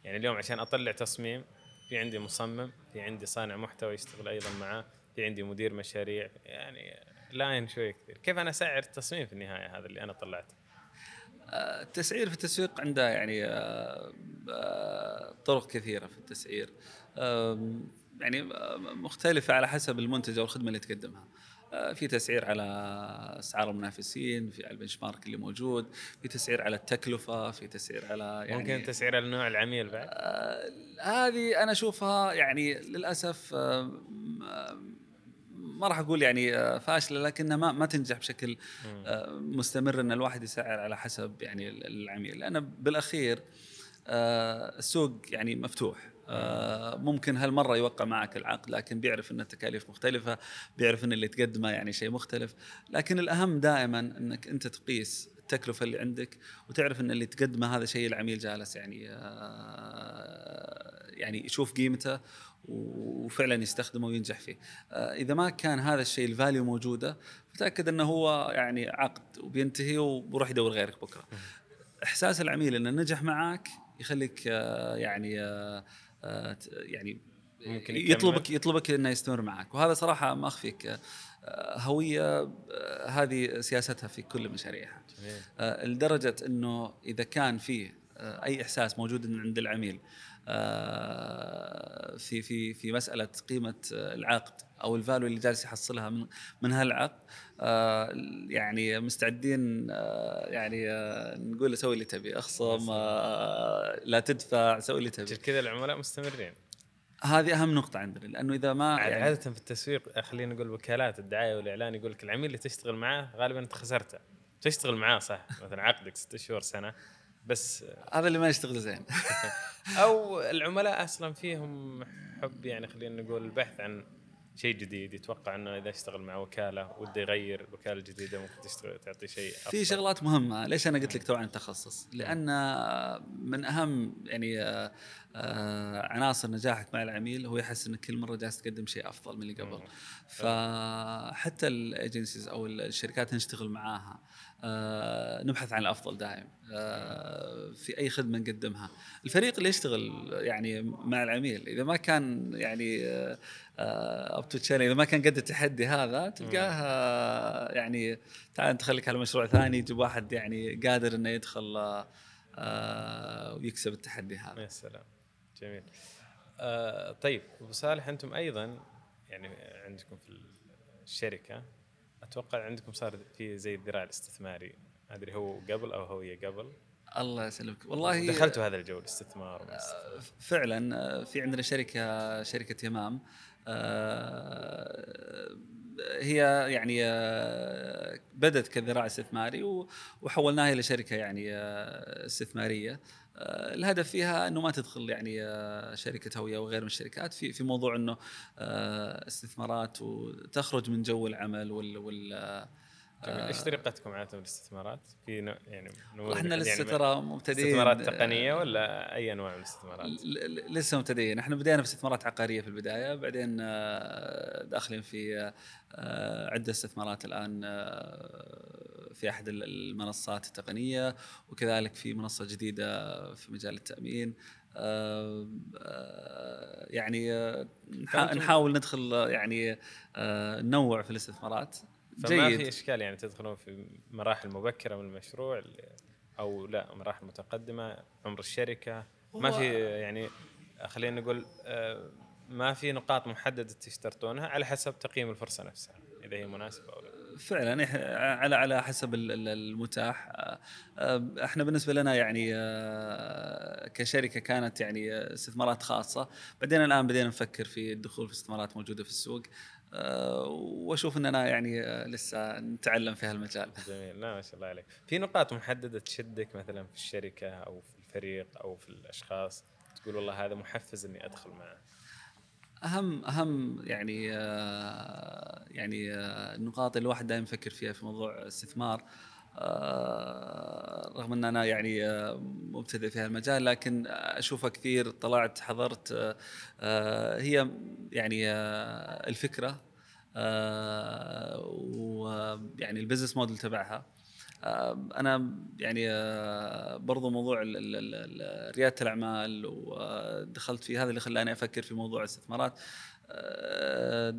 Speaker 2: يعني اليوم عشان أطلع تصميم في عندي مصمم في عندي صانع محتوى يشتغل أيضا معاه في عندي مدير مشاريع يعني لاين شوي كثير. كيف أنا أسعر التصميم في النهاية هذا اللي أنا طلعته؟
Speaker 1: التسعير في التسويق عنده يعني آه، آه، طرق كثيرة في التسعير. يعني مختلفة على حسب المنتج أو الخدمة اللي تقدمها. آه، في تسعير على أسعار المنافسين في على البنش مارك اللي موجود في تسعير على التكلفة في تسعير على
Speaker 2: يعني ممكن تسعير على نوع العميل بعد؟
Speaker 1: آه هذه أنا أشوفها يعني للأسف آه ما راح أقول يعني آه، فاشلة لكنها ما ما تنجح بشكل آه، مستمر إن الواحد يسعر على حسب يعني العميل. لأن بالأخير السوق يعني مفتوح. آه، ممكن هالمرة يوقع معك العقد لكن بيعرف إن التكاليف مختلفة بيعرف إن اللي تقدمه يعني شيء مختلف. لكن الأهم دائما إنك أنت تقيس التكلفة اللي عندك وتعرف إن اللي تقدمه هذا شيء العميل جالس يعني آه، يعني يشوف قيمته وفعلا يستخدمه وينجح فيه. آه، إذا ما كان هذا الشيء الفاليو موجودة فتاكد إنه هو يعني عقد وبينتهي وبروح يدور غيرك بكرة. إحساس العميل إنه نجح معك يخليك يعني آه، يعني ممكن يطلبك يطلبك إنه يستمر معك وهذا صراحة ما أخفيك آه، هوية آه، هذه سياستها في كل مشاريعها. لدرجة إنه إذا كان في أي إحساس موجود عند العميل. في في في مسألة قيمة العقد أو الفالو اللي جالس يحصلها من من هالعقد يعني مستعدين يعني نقول سوي اللي تبي اخصم لا تدفع سوي اللي تبي.
Speaker 2: كذا العملاء مستمرين.
Speaker 1: هذه أهم نقطة عندنا لأنه إذا ما
Speaker 2: يعني عادة في التسويق خلينا نقول وكالات الدعاية والإعلان يقول لك العميل اللي تشتغل معاه غالبا أنت خسرته تشتغل معاه صح مثلا عقدك ست شهور سنة. بس
Speaker 1: هذا اللي ما يشتغل زين.
Speaker 2: أو العملاء أصلا فيهم حب يعني خلينا نقول البحث عن شيء جديد يتوقع إنه إذا اشتغل مع وكالة وده يغير الوكاله الجديده ممكن تشتغل تعطي شيء
Speaker 1: أفضل. في شغلات مهمة. ليش أنا قلت لك تو عن التخصص؟ لأن من أهم يعني آه، عناصر نجاحك مع العميل هو يحس إنك كل مرة جالس تقدم شيء أفضل من اللي قبل. فحتى ال agencies أو الشركات اللي نشتغل معاها. آه، نبحث عن الأفضل دائم آه، في أي خدمة نقدمها. الفريق اللي يشتغل يعني مع العميل إذا ما كان يعني up to إذا ما كان قد التحدي هذا تلقاه يعني تعال أنت خليك على مشروع ثاني يجيب واحد يعني قادر إنه يدخل ويكسب التحدي هذا.
Speaker 2: يا سلام. جميل. آه طيب أبو صالح أنتم أيضا يعني عندكم في الشركة أتوقع عندكم صار في زي الذراع الاستثماري. ما أدري هو قبل أو هو قبل.
Speaker 1: الله يسلمك. والله
Speaker 2: دخلتوا هذا الجو الاستثمار
Speaker 1: آه، فعلا آه، في عندنا شركة شركة يمام. آه، هي يعني بدت كذراع استثماري وحولناها إلى شركة يعني استثمارية. الهدف فيها إنه ما تدخل يعني آه، شركة هوية وغير من الشركات. في في موضوع إنه آه، استثمارات وتخرج من جو العمل وال, وال
Speaker 2: إيش طريقتكم عادة الاستثمارات؟ في نوع يعني
Speaker 1: إحنا لسه يعني ترى مبتدئين.
Speaker 2: استثمارات تقنية ولا أي أنواع من الاستثمارات؟
Speaker 1: لسه مبتدئين، إحنا بدينا في استثمارات عقارية في البداية، بعدين داخلين في عدة استثمارات الآن في أحد المنصات التقنية وكذلك في منصة جديدة في مجال التأمين. آه، آه، يعني آه، نحاول ندخل يعني ننوع في الاستثمارات.
Speaker 2: فما جيد. في إشكال يعني تدخلون في مراحل مبكرة من المشروع أو لا مراحل متقدمة عمر الشركة ما في يعني خلينا نقول ما في نقاط محددة تشترطونها على حسب تقييم الفرصة نفسها إذا هي مناسبة أو لا
Speaker 1: فعلا على على حسب المتاح إحنا بالنسبة لنا يعني كشركة كانت يعني استثمارات خاصة بعدين الآن بدينا نفكر في الدخول في استثمارات موجودة في السوق وأشوف إننا يعني لسه نتعلم في هالمجال.
Speaker 2: جميل لا ما شاء الله عليك. في نقاط محددة تشدك مثلا في الشركة أو في الفريق أو في الأشخاص تقول والله هذا محفز إني أدخل معه.
Speaker 1: أهم أهم يعني آه يعني آه النقاط اللي الواحد دائما يفكر فيها في موضوع الاستثمار آه رغم إن أنا يعني آه مبتدئ في هالمجال لكن أشوفها كثير طلعت حضرت آه، هي يعني آه، الفكرة آه، ويعني البزنس موديل تبعها. آه، أنا يعني آه، برضو موضوع ريادة الأعمال ودخلت في هذا اللي خلاني أفكر في موضوع الاستثمارات. آه،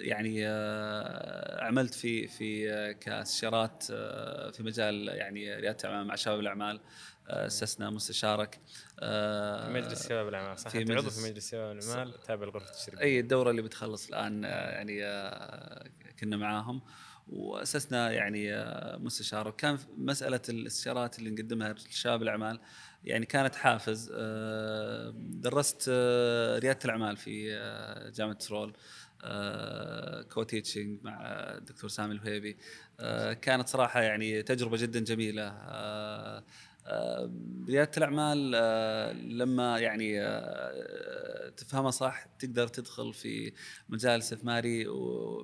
Speaker 1: يعني آه، عملت في في آه، كاستشارات آه، في مجال يعني ريادة الأعمال مع شباب الأعمال آه، اسسنا مستشارك. آه،
Speaker 2: في مجلس شباب الأعمال صح؟
Speaker 1: في
Speaker 2: أنت عضو
Speaker 1: مجلس-
Speaker 2: في مجلس شباب الأعمال تابع لغرفة
Speaker 1: الشرقية الدورة اللي بتخلص الآن آه، يعني آه، كنا معاهم. وأسسنا يعني آه، مستشار. وكان مسألة الاستشارات اللي نقدمها لشباب الأعمال يعني كانت حافز. آه، درست آه، ريادة الأعمال في جامعة ترول co-teaching مع الدكتور سامي الوهيبي. آه، كانت صراحة يعني تجربة جدا جميلة. ريادة الأعمال لما يعني تفهمها صح تقدر تدخل في مجال استثماري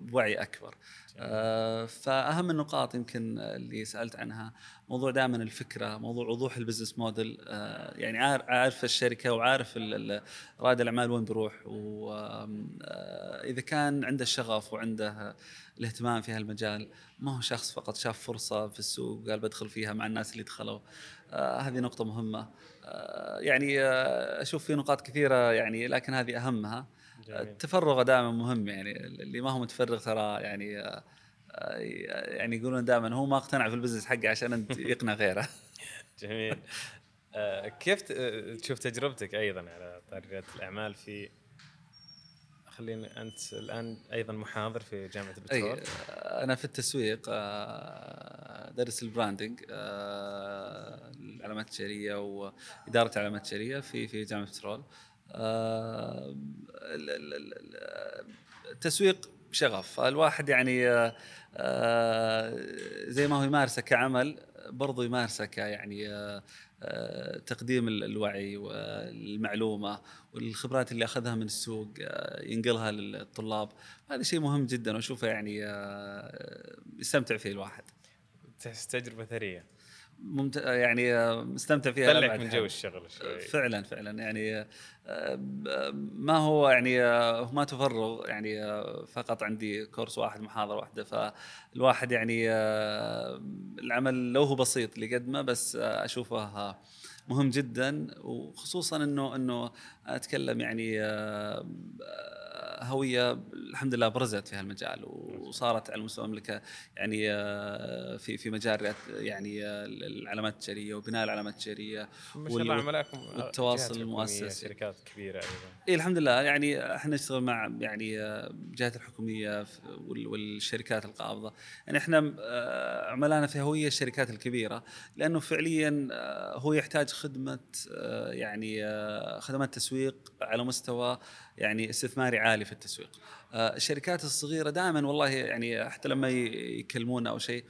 Speaker 1: بوعي أكبر. آه، فأهم النقاط يمكن اللي سألت عنها موضوع دائما الفكرة موضوع وضوح البزنس موديل. آه، يعني عار- عارف الشركة وعارف رائد الأعمال وين بيروح واذا كان عنده الشغف وعنده الاهتمام في هالمجال ما هو شخص فقط شاف فرصة في السوق وقال بدخل فيها مع الناس اللي دخلوا. آه، هذه نقطة مهمة. آه، يعني آه، أشوف في نقاط كثيرة يعني لكن هذه أهمها.
Speaker 2: جميل.
Speaker 1: التفرغ دائما مهم يعني اللي ما هو متفرغ ترى يعني آه، آه، يعني يقولون دائما هو ما اقتنع في البزنس حقه عشان أنت يقنع غيره.
Speaker 2: جميل. آه، كيف آه، تشوف تجربتك أيضا على طار رياده الأعمال في خليني أنت الآن أيضا محاضر في
Speaker 1: جامعة
Speaker 2: البترول.
Speaker 1: آه، أنا في التسويق آه، درس البراندنج آه، العلامات التجارية وإدارة العلامات التجارية في في جامعة بترول آه، ال- ال- ال- التسويق شغف. الواحد يعني زي ما هو يمارسه كعمل برضو يمارسه ك يعني آه، آه، تقديم ال- الوعي والمعلومة والخبرات اللي أخذها من السوق آه، ينقلها للطلاب. هذا شيء مهم جدا وأشوفه يعني آه، يستمتع فيه الواحد.
Speaker 2: تجربة ثرية.
Speaker 1: ممتع يعني آه، مستمتع فيها
Speaker 2: طلعك من. جو الشغل شوي
Speaker 1: فعلا فعلا يعني آه، ما هو يعني آه، ما تفرغ يعني آه، فقط عندي كورس واحد محاضرة واحدة فالواحد يعني آه، العمل لو هو بسيط اللي قدمه بس آه، أشوفه آه، مهم جدا وخصوصا إنه إنه أتكلم يعني آه، هوية الحمد لله برزت في هالمجال وصارت على مستوى المملكة يعني آه، في في مجال يعني آه، العلامات التجارية وبناء العلامات التجارية
Speaker 2: ما شاء الله عملاكم
Speaker 1: والتواصل المؤسسي.
Speaker 2: شركات كبيرة أيضا.
Speaker 1: اي الحمد لله. يعني إحنا نشتغل مع يعني آه، الجهات الحكومية والشركات القابضة. يعني إحنا آه، عملانا في هوية الشركات الكبيرة لأنه فعليا آه، هو يحتاج خدمة آه، يعني آه، خدمات تسويق على مستوى يعني استثماري عالي في التسويق. آه، الشركات الصغيرة دائما والله يعني حتى لما يكلمونا أو شيء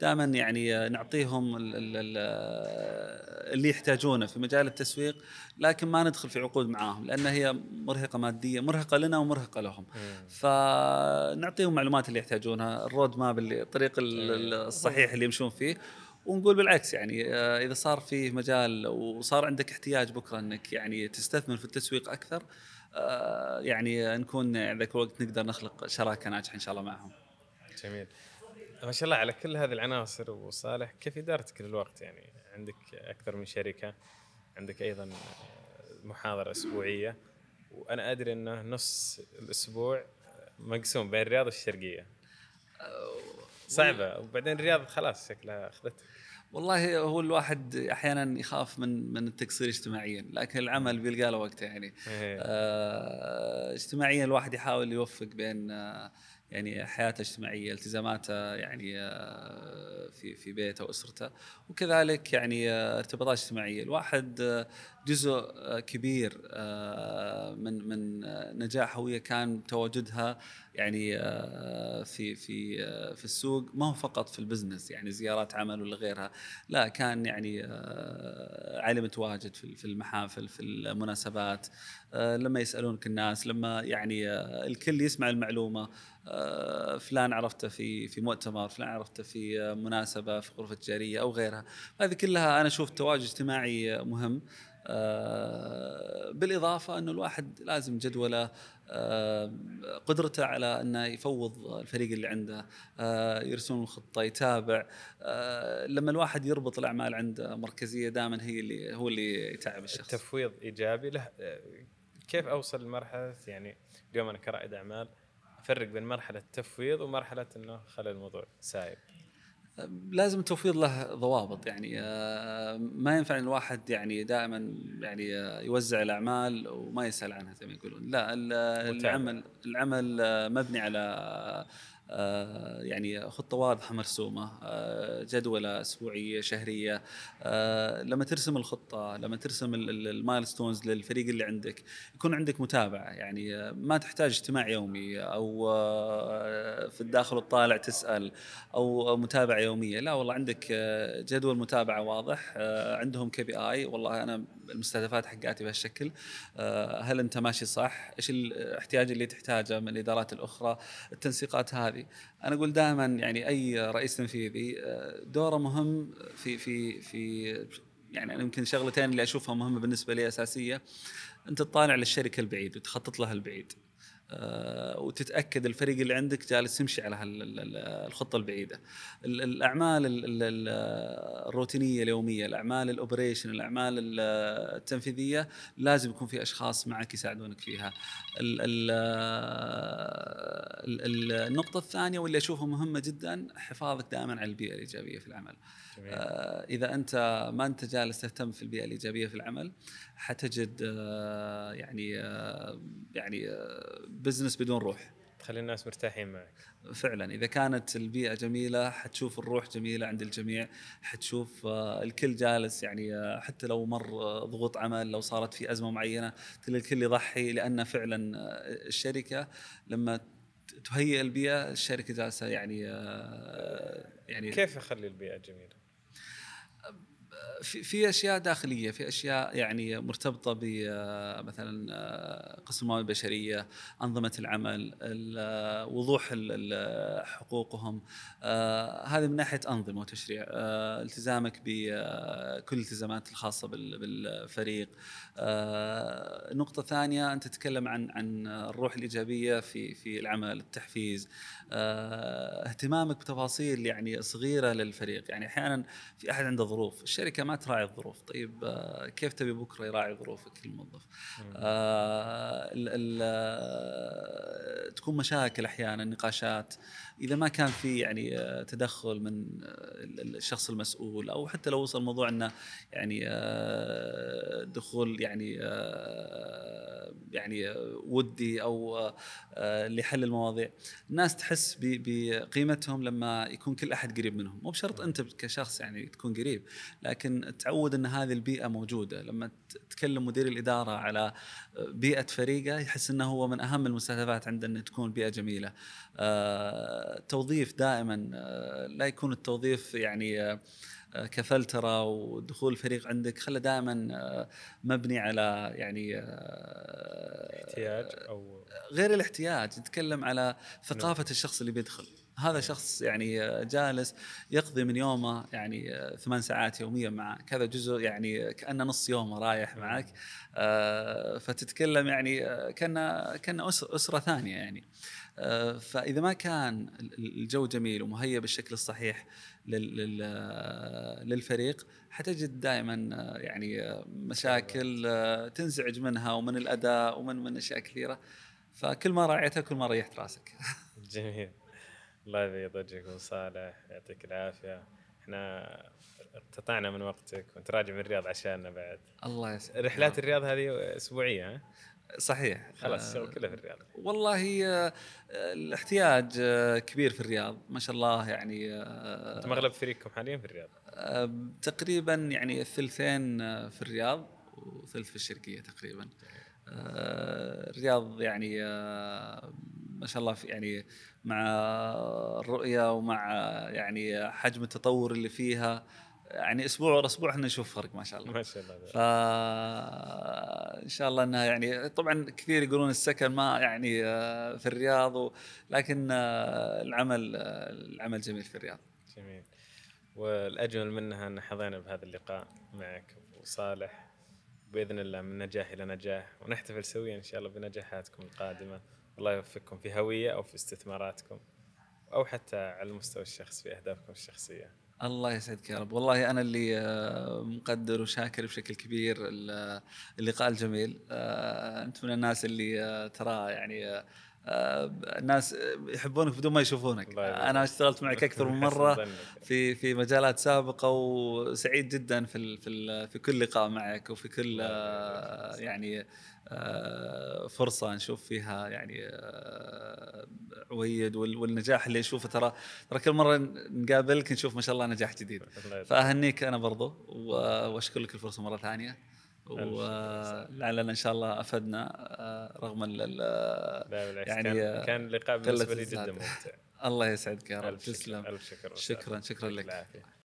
Speaker 1: دائما يعني نعطيهم ال- ال- ال- اللي يحتاجونه في مجال التسويق لكن ما ندخل في عقود معاهم لأن هي مرهقة ماديا مرهقة لنا ومرهقة لهم. فنعطيهم المعلومات اللي يحتاجونها الرود ماب اللي الطريق ال- ال- الصحيح اللي يمشون فيه. ونقول بالعكس يعني آه، إذا صار فيه مجال وصار عندك احتياج بكرة إنك يعني تستثمر في التسويق أكثر آه، يعني نكون ذاك الوقت نقدر نخلق شراكة ناجحة إن شاء الله معهم.
Speaker 2: جميل. ما شاء الله على كل هذه العناصر وصالح كيف إدارتك للوقت يعني؟ عندك أكثر من شركة عندك أيضا محاضرة أسبوعية وأنا أدري إنه نص الأسبوع مقسوم بين الرياض والشرقية. صعبة وبعدين الرياض خلاص شكلها أخذتك.
Speaker 1: والله هو الواحد أحيانا يخاف من من التقصير اجتماعيا لكن العمل بيلقى له وقته يعني
Speaker 2: إيه.
Speaker 1: آه، اجتماعيا الواحد يحاول يوفق بين آه، يعني حياته الاجتماعيه التزاماته يعني آه، في في بيته وأسرته وكذلك يعني آه، ارتباطات اجتماعية الواحد آه، جزء كبير من من نجاح هويه كان تواجدها يعني آه، في في آه، في السوق ما هو فقط في البزنس يعني زيارات عمل ولا غيرها لا كان يعني آه، علي متواجد في المحافل في المناسبات لما يسألونك الناس لما يعني الكل يسمع المعلومة فلان عرفته في في مؤتمر فلان عرفته في مناسبة في غرفة تجاريه أو غيرها. هذه كلها أنا أشوف تواجد اجتماعي مهم بالإضافة إنه الواحد لازم جدوله قدرته على أنه يفوض الفريق اللي عنده آه، يرسم الخطة يتابع آه، لما الواحد يربط الأعمال عنده مركزية دائما هي اللي هو اللي يتعب الشخص.
Speaker 2: التفويض إيجابي له كيف أوصل لمرحلة؟ يعني اليوم أنا كرائد أعمال أفرق بين مرحلة التفويض ومرحلة إنه خلي الموضوع سايب.
Speaker 1: لازم التوفير له ضوابط يعني آه، ما ينفع الواحد يعني دائما يعني آه، يوزع الأعمال وما يسأل عنها زي ما يقولون. لا العمل العمل مبني على يعني خطة واضحة مرسومة آه، جدولة أسبوعية شهرية. آه، لما ترسم الخطة لما ترسم المايلستونز للفريق اللي عندك يكون عندك متابعة. يعني ما تحتاج اجتماع يومي أو في الداخل والطالع تسأل أو متابعة يومية. لا والله عندك جدول متابعة واضح عندهم كي بي اي والله أنا المستهدفات حقاتي بهالشكل. هل أنت ماشي صح؟ إيش الاحتياج اللي تحتاجه من الإدارات الأخرى؟ التنسيقات هذه. هذه. أنا أقول دائما يعني أي رئيس تنفيذي آه، دوره مهم في في في يعني أنا يمكن شغلتين اللي أشوفها مهمة بالنسبة لي أساسية. أنت تطالع للشركة البعيد وتخطط لها البعيد. وتتأكد الفريق اللي عندك جالس يمشي على الخطة البعيدة. الأعمال الروتينية اليومية، الأعمال الأوبريشن، الأعمال التنفيذية لازم يكون في أشخاص معك يساعدونك فيها. النقطة الثانية واللي أشوفها مهمة جدا حفاظك دائما على البيئة الإيجابية في العمل. آه إذا أنت ما أنت جالس تهتم في البيئة الإيجابية في العمل حتجد آه يعني آه يعني بزنس بدون روح
Speaker 2: تخلي الناس مرتاحين معك
Speaker 1: فعلا إذا كانت البيئة جميلة حتشوف الروح جميلة عند الجميع حتشوف آه، الكل جالس يعني آه، حتى لو مر آه، ضغوط عمل لو صارت في أزمة معينة تلقى الكل يضحي لأن فعلا الشركة لما تهيئ البيئة الشركة جالسة يعني
Speaker 2: يعني كيف اخلي البيئة جميلة؟
Speaker 1: في في أشياء داخلية في أشياء يعني مرتبطة بمثلا آه، قسم الموارد البشرية أنظمة العمل وضوح حقوقهم آه، هذه من ناحية أنظمة وتشريع آه، التزامك بكل الالتزامات الخاصة بالفريق. النقطه الثانية أنت تتكلم عن عن الروح الإيجابية في في العمل التحفيز. اهتمامك بتفاصيل يعني صغيرة للفريق. يعني أحيانا في أحد عنده ظروف الشركة ما تراعي الظروف. طيب آه، كيف تبي بكرة يراعي ظروفك الموظف؟ آه ال تكون مشاكل أحيانا نقاشات. إذا ما كان في يعني آه، تدخل من الشخص المسؤول أو حتى لو وصل الموضوع إنه يعني آه، دخول يعني يعني ودي أو لحل المواضيع. الناس تحس بقيمتهم لما يكون كل أحد قريب منهم. مو بشرط أنت كشخص يعني تكون قريب لكن تعود إن هذه البيئة موجودة. لما تكلم مدير الإدارة على بيئة فريقه يحس إنه هو من أهم المستهدفات عنده إن تكون بيئة جميلة. آه، توظيف دائما آه، لا يكون التوظيف يعني آه، كفلترة ودخول الفريق عندك. خله دائما مبني على يعني
Speaker 2: احتياج أو
Speaker 1: غير الاحتياج. نتكلم على ثقافة الشخص اللي بيدخل. هذا شخص يعني جالس يقضي من يومه يعني ثمان ساعات يوميا معك. هذا جزء يعني كأنه نص يومه رايح معك. آه، فتتكلم يعني كان كان أسرة ثانية يعني. آه، فإذا ما كان الجو جميل ومهيئ بالشكل الصحيح للفريق حتجد دائما يعني مشاكل تنزعج منها ومن الأداء ومن من أشياء كثيرة. فكل ما راعيتها كل ما ريحت راسك.
Speaker 2: جميل. الله يبيض وجهك ابو صالح يعطيك العافية. إحنا اقتطعنا من وقتك وأنت راجع من الرياض عشاننا بعد.
Speaker 1: الله يسعدك.
Speaker 2: رحلات الرياض هذه أسبوعية ها؟
Speaker 1: صحيح.
Speaker 2: خلاص الشغل كله في الرياض.
Speaker 1: والله آه، الاحتياج آه، كبير في الرياض ما شاء الله يعني
Speaker 2: آه، أنتم أغلب فريقكم حاليا في الرياض؟
Speaker 1: تقريبا يعني الثلثين في الرياض وثلث في الشرقية تقريبا. الرياض يعني ما شاء الله في يعني مع الرؤيه ومع يعني حجم التطور اللي فيها يعني أسبوع ورا أسبوع إحنا نشوف فرق ما شاء الله.
Speaker 2: ما شاء الله. ف
Speaker 1: إن شاء الله إنها يعني طبعا كثير يقولون السكن ما يعني آه، في الرياض لكن آه، العمل آه، العمل جميل في الرياض.
Speaker 2: جميل. والأجمل منها إن حظينا بهذا اللقاء معك أبو صالح. بإذن الله من نجاح إلى نجاح ونحتفل سويا إن شاء الله بنجاحاتكم القادمة. الله يوفقكم في هوية أو في استثماراتكم أو حتى على المستوى الشخصي في أهدافكم الشخصية.
Speaker 1: الله يسعدك يا رب. والله أنا اللي آه، مقدر وشاكر بشكل كبير ال- اللقاء الجميل. آه، أنت من الناس اللي آه، ترى يعني آه، آه، الناس يحبونك بدون ما يشوفونك. أنا اشتغلت معك أكثر من
Speaker 2: مرة.
Speaker 1: في في مجالات سابقة وسعيد جدا في ال في ال في كل لقاء معك وفي كل آه،. يعني آه، فرصة نشوف فيها يعني آه، عويد وال- والنجاح اللي نشوفه ترى ترى كل مرة نقابلك نشوف ما شاء الله نجاح جديد. فأهنيك أنا برضو واشكر لك الفرصة مرة
Speaker 2: ثانية.
Speaker 1: ولعلنا إن شاء الله أفدنا آه، رغم ال- يعني، آه،
Speaker 2: كان لقاء بالنسبة لي جدا. ممتع.
Speaker 1: الله يسعدك يا رب. تسلم.
Speaker 2: ألف شكر.
Speaker 1: شكرا شكرا لك.